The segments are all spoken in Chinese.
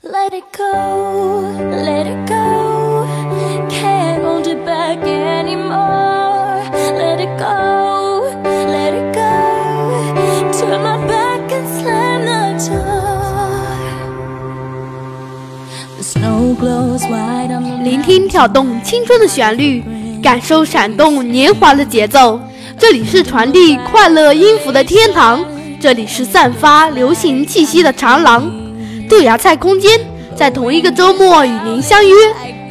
Let it go, let it go. Can't hold it back anymore. Let it go, let it go. Turn my back and slam the door. The snow glows white on the 聆听挑动青春的旋律，感受闪动年华的节奏。这里是传递快乐音符的天堂，这里是散发流行气息的长廊。豆芽菜空间在同一个周末与您相约。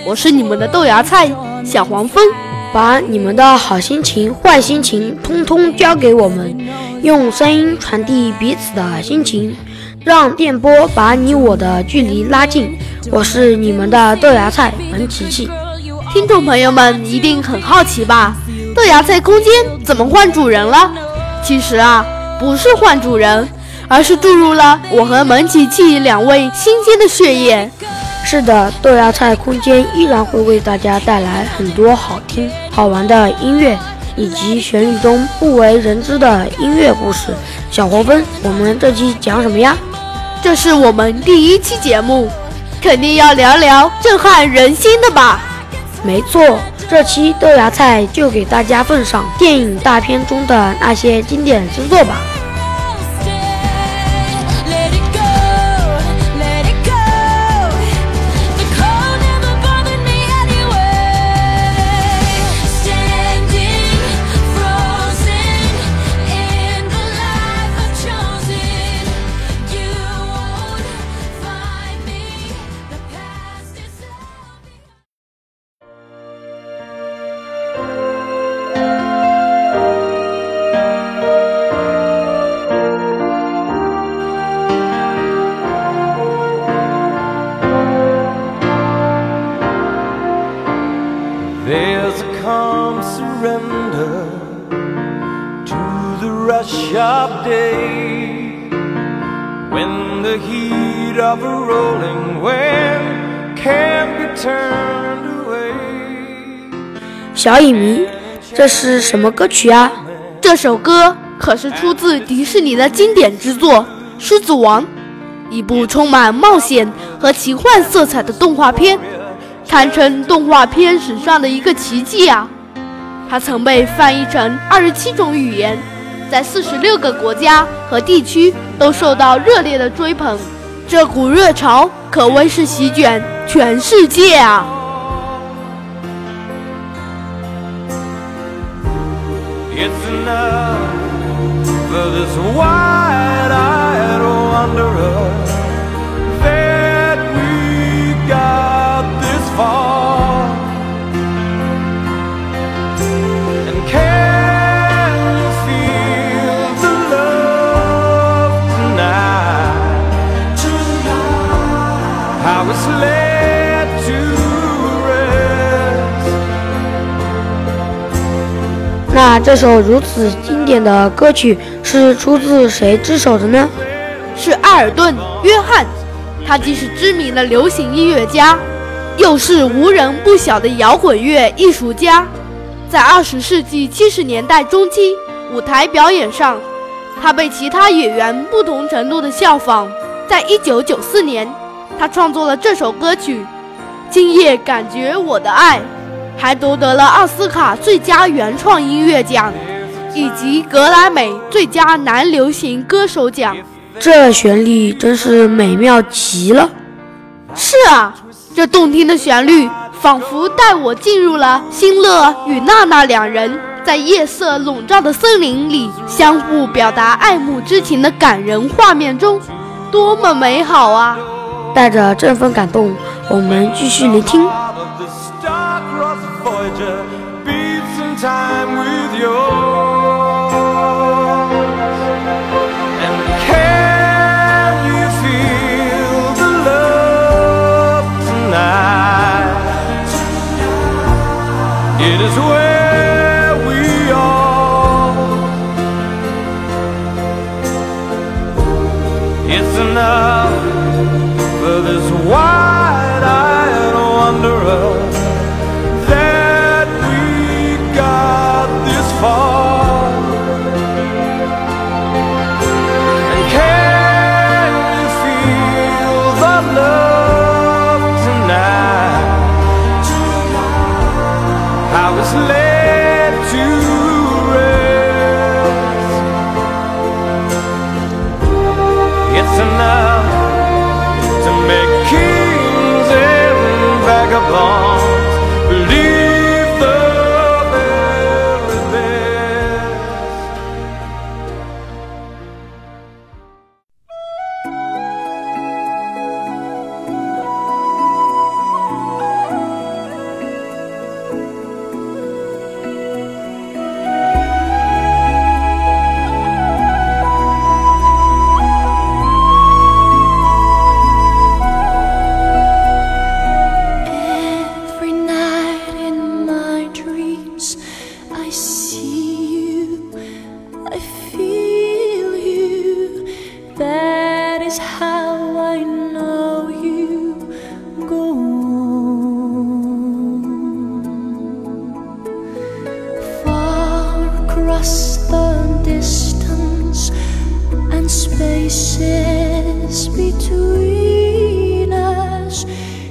我是你们的豆芽菜小黄蜂，把你们的好心情、坏心情通通交给我们，用声音传递彼此的心情，让电波把你我的距离拉近。我是你们的豆芽菜文琪琪。听众朋友们一定很好奇吧？豆芽菜空间怎么换主人了？其实啊，不是换主人，而是注入了我和蒙琪琪两位新鲜的血液。是的，豆芽菜空间依然会为大家带来很多好听、好玩的音乐，以及旋律中不为人知的音乐故事。小黄蜂，我们这期讲什么呀？这是我们第一期节目，肯定要聊聊震撼人心的吧？没错，这期豆芽菜就给大家奉上电影大片中的那些经典之作吧。小影迷，这是什么歌曲啊？这首歌可是出自迪士尼的经典之作《狮子王》，一部充满冒险和奇幻色彩的动画片，堪称动画片史上的一个奇迹啊！它曾被翻译成二十七种语言，在四十六个国家和地区都受到热烈的追捧，这股热潮可谓是席卷全世界啊！Enough for this wide-eyed 这首如此经典的歌曲是出自谁之手的呢？是艾尔顿·约翰，他既是知名的流行音乐家，又是无人不晓的摇滚乐艺术家。在二十世纪七十年代中期，舞台表演上，他被其他演员不同程度的效仿。在一九九四年，他创作了这首歌曲《今夜感觉我的爱》，还夺得了奥斯卡最佳原创音乐奖，以及格莱美最佳男流行歌手奖。这旋律真是美妙极了。是啊，这动听的旋律仿佛带我进入了辛乐与娜娜两人在夜色笼罩的森林里相互表达爱慕之情的感人画面中，多么美好啊！带着这份感动，我们继续聆听。Voyager beats in time with yours.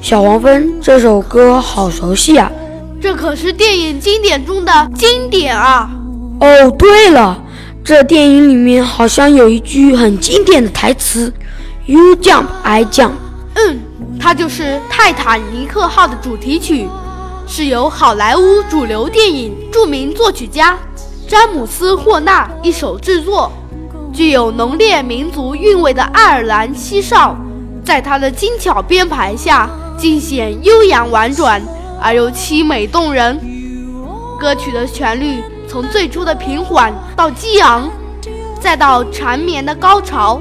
小黄蜂这首歌好熟悉啊。这可是电影经典中的经典啊。哦对了这电影里面好像有一句很经典的台词 you jump i jump 嗯它就是泰坦尼克号的主题曲是由好莱坞主流电影著名作曲家詹姆斯霍纳一手制作。具有浓烈民族韵味的爱尔兰七少，在他的精巧编排下，尽显悠扬婉转而又凄美动人。歌曲的旋律从最初的平缓到激昂，再到缠绵的高潮，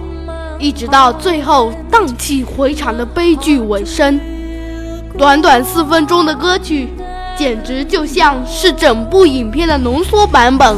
一直到最后荡气回肠的悲剧尾声。短短四分钟的歌曲，简直就像是整部影片的浓缩版本。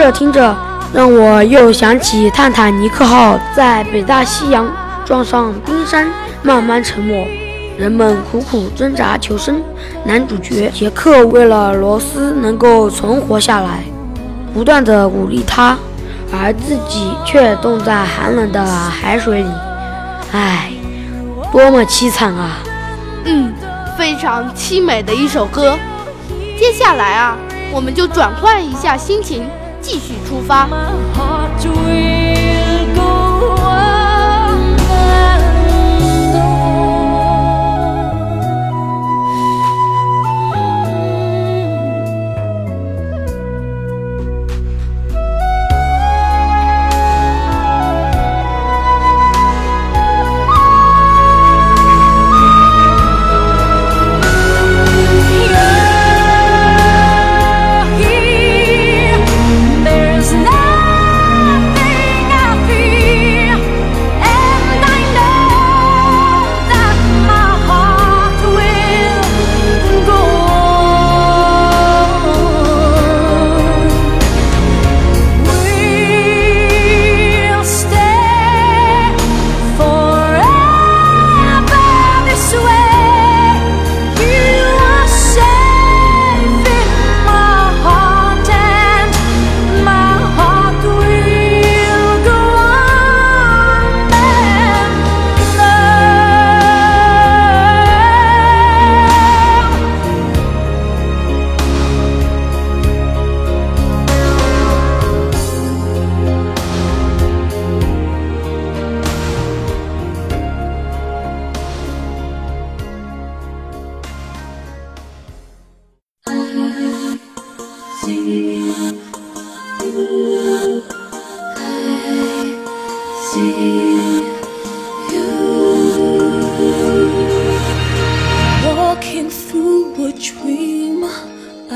着听着，让我又想起泰坦尼克号在北大西洋撞上冰山，慢慢沉没，人们苦苦挣扎求生。男主角杰克为了罗斯能够存活下来，不断的鼓励他，而自己却冻在寒冷的海水里。唉，多么凄惨啊！嗯，非常凄美的一首歌。接下来啊，我们就转换一下心情。继续出发。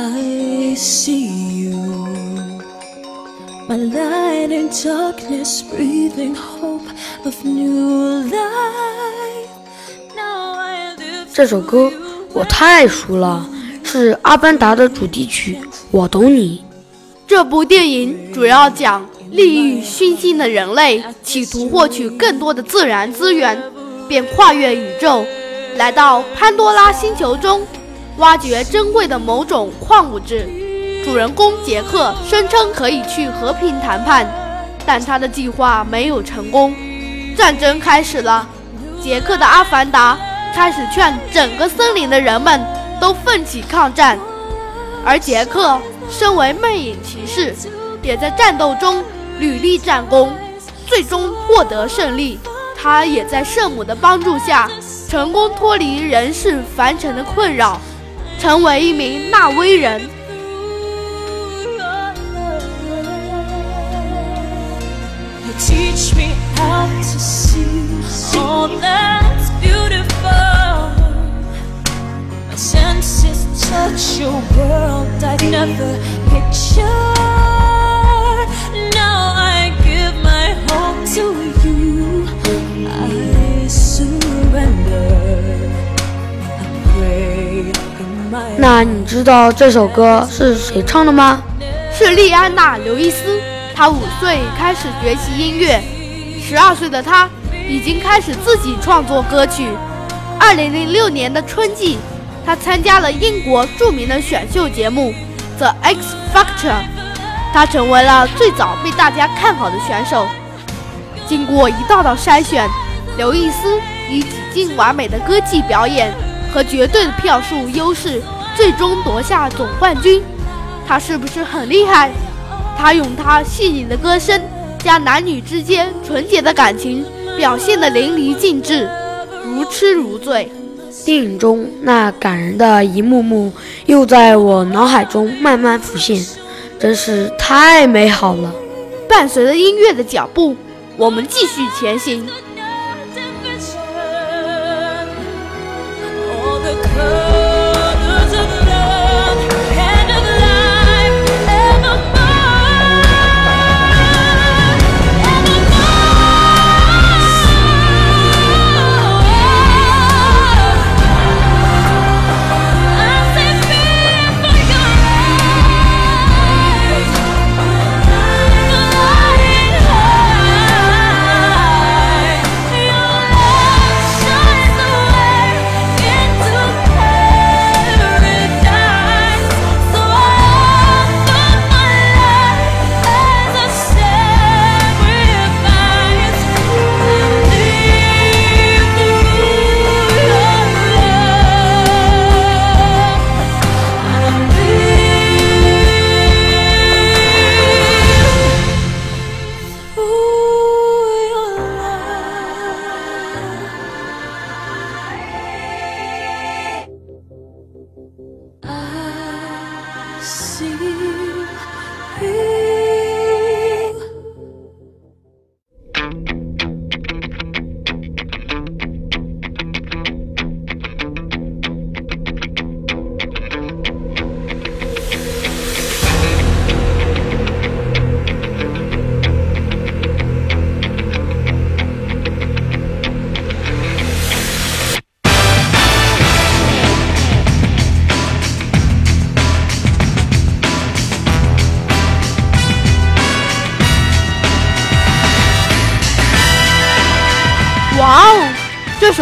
I see you. My light in darkness, breathing hope of new life. 这首歌我太熟了，是《阿凡达》的主题曲。我懂你。这部电影主要讲利欲熏心的人类企图获取更多的自然资源，便跨越宇宙，来到潘多拉星球中，挖掘珍贵的某种矿物质。主人公杰克声称可以去和平谈判，但他的计划没有成功。战争开始了，杰克的阿凡达。开始劝整个森林的人们都奋起抗战，而杰克身为魅影骑士，也在战斗中屡立战功，最终获得胜利。他也在圣母的帮助下，成功脱离人世凡尘的困扰，成为一名纳威人。touch 那你知道这首歌是谁唱的吗？是莉安娜·刘易斯。她五岁开始学习音乐，十二岁的她已经开始自己创作歌曲。二零零六年的春季，她参加了英国著名的选秀节目《The X Factor》，她成为了最早被大家看好的选手。经过一道道筛选，刘易斯以几近完美的歌技表演和绝对的票数优势，最终夺下总冠军。他是不是很厉害？他用他细腻的歌声，将男女之间纯洁的感情表现得淋漓尽致，如痴如醉。电影中那感人的一幕幕又在我脑海中慢慢浮现，真是太美好了。伴随着音乐的脚步，我们继续前行。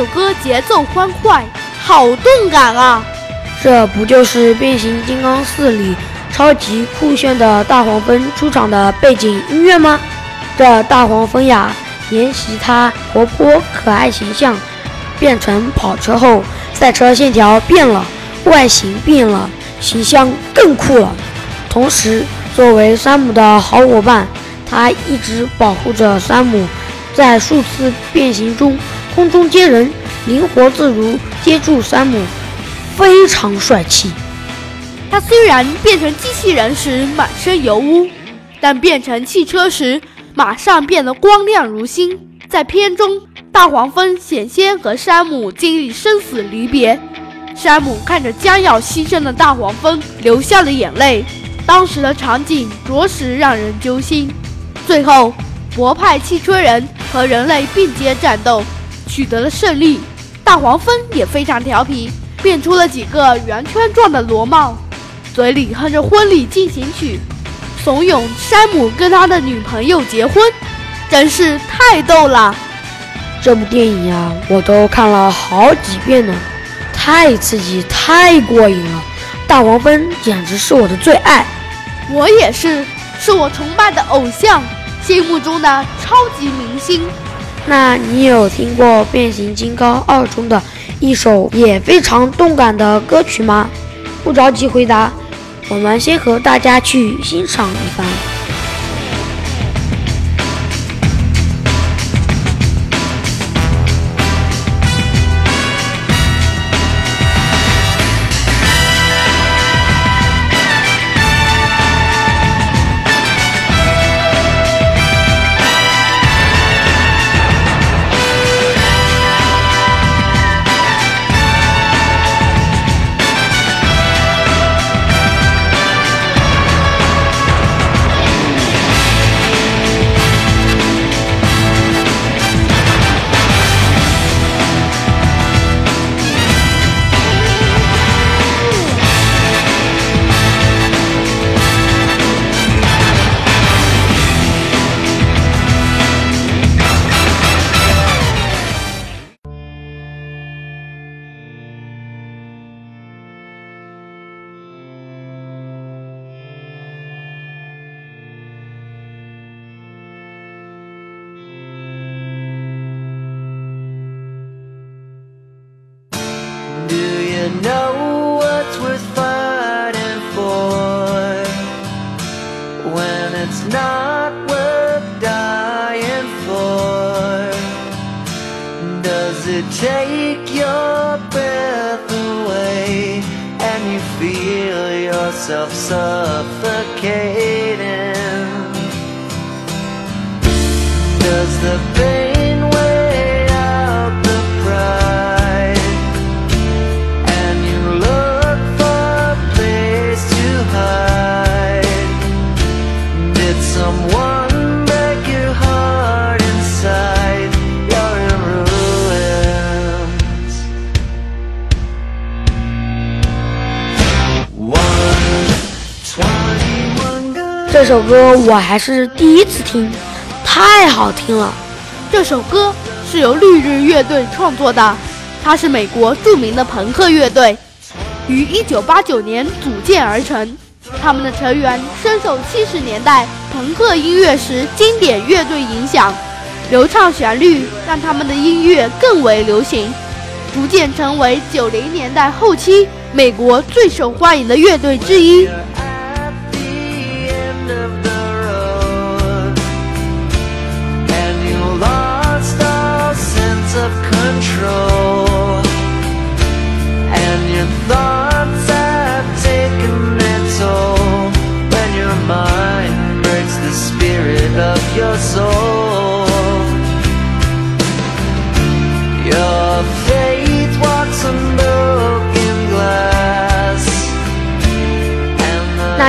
首歌节奏欢快，好动感啊！这不就是《变形金刚四》里超级酷炫的大黄蜂出场的背景音乐吗？这大黄蜂呀，沿袭它活泼可爱形象，变成跑车后，赛车线条变了，外形变了，形象更酷了。同时，作为山姆的好伙伴，他一直保护着山姆，在数次变形中空中接人，灵活自如接住山姆，非常帅气。他虽然变成机器人时满身油污，但变成汽车时马上变得光亮如新。在片中，大黄蜂险些和山姆经历生死离别，山姆看着将要牺牲的大黄蜂，流下了眼泪。当时的场景着实让人揪心。最后，博派汽车人和人类并肩战斗，取得了胜利。大黄蜂也非常调皮，变出了几个圆圈状的螺帽，嘴里哼着婚礼进行曲，怂恿山姆跟他的女朋友结婚，真是太逗了。这部电影呀，我都看了好几遍了，太刺激，太过瘾了。大黄蜂简直是我的最爱。我也是，是我崇拜的偶像，心目中的超级明星。那你有听过《变形金刚二》中的一首也非常动感的歌曲吗？不着急回答，我们先和大家去欣赏一番。know what's worth fighting for when it's not worth dying for. Does it take your breath away and you feel yourself suffocate? 这首歌我还是第一次听，太好听了。这首歌是由绿日乐队创作的，它是美国著名的朋克乐队，于1989年组建而成。他们的成员深受70年代朋克音乐时经典乐队影响，流畅旋律让他们的音乐更为流行，逐渐成为90年代后期美国最受欢迎的乐队之一。of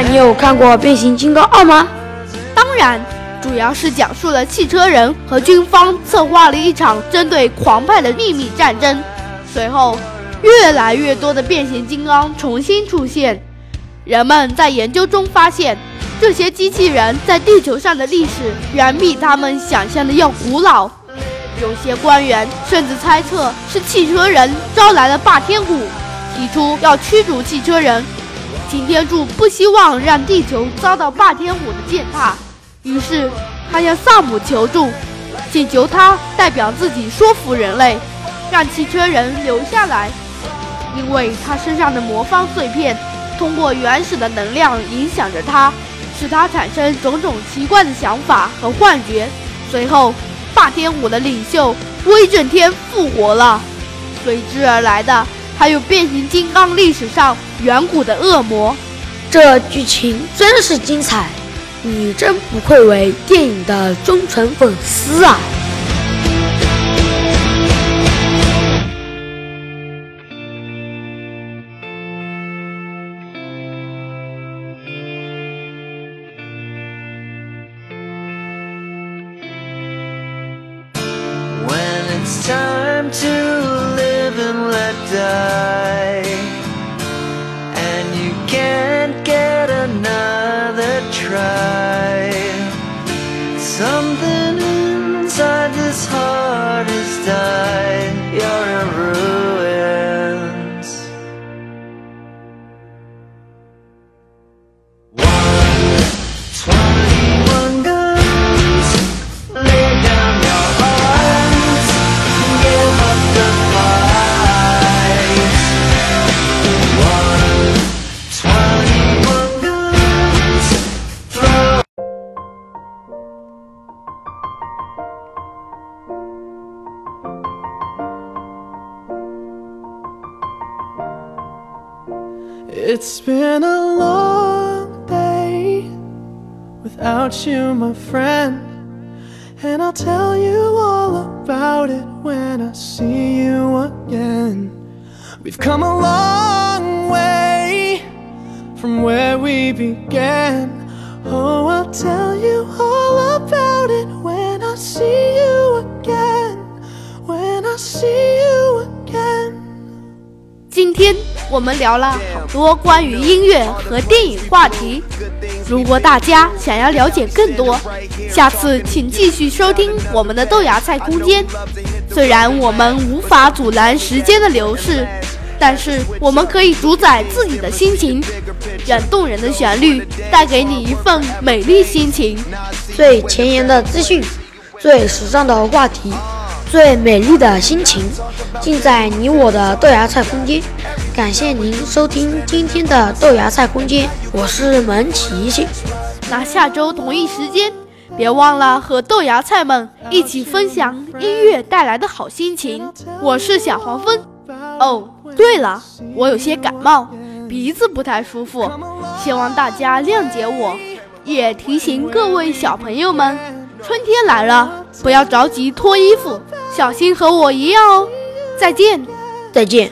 你有看过《变形金刚二》吗？当然，主要是讲述了汽车人和军方策划了一场针对狂派的秘密战争。随后，越来越多的变形金刚重新出现。人们在研究中发现，这些机器人在地球上的历史远比他们想象的要古老。有些官员甚至猜测是汽车人招来了霸天虎，提出要驱逐汽车人。擎天柱不希望让地球遭到霸天虎的践踏，于是他向萨姆求助，请求他代表自己说服人类，让汽车人留下来，因为他身上的魔方碎片通过原始的能量影响着他，使他产生种种奇怪的想法和幻觉。随后，霸天虎的领袖威震天复活了，随之而来的还有变形金刚历史上远古的恶魔。这剧情真是精彩，你真不愧为电影的忠诚粉丝啊！When it's time to die. It's been a long day without you, my friend. And I'll tell you all about it when I see you again. We've come a long way from where we began. Oh, I'll tell you all about it when I see you again. When I see you again. 今天我们聊了好 多关于音乐和电影话题。如果大家想要了解更多，下次请继续收听我们的豆芽菜空间。虽然我们无法阻拦时间的流逝，但是我们可以主宰自己的心情，让动人的旋律带给你一份美丽心情。最前沿的资讯，最时尚的话题，最美丽的心情，尽在你我的豆芽菜空间。感谢您收听今天的豆芽菜空间，我是门琪琪。那下周同一时间，别忘了和豆芽菜们一起分享音乐带来的好心情。我是小黄蜂。哦，对了，我有些感冒，鼻子不太舒服，希望大家谅解我。也提醒各位小朋友们，春天来了，不要着急脱衣服，小心和我一样哦。再见。再见。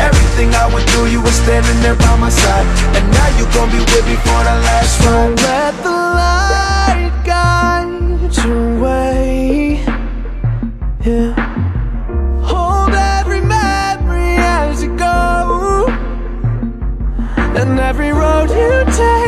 Everything I went through, you were standing there by my side, and now you gon' be with me for the last Don't ride. let the light guide your way. Yeah. Hold every memory as you go, and every road you take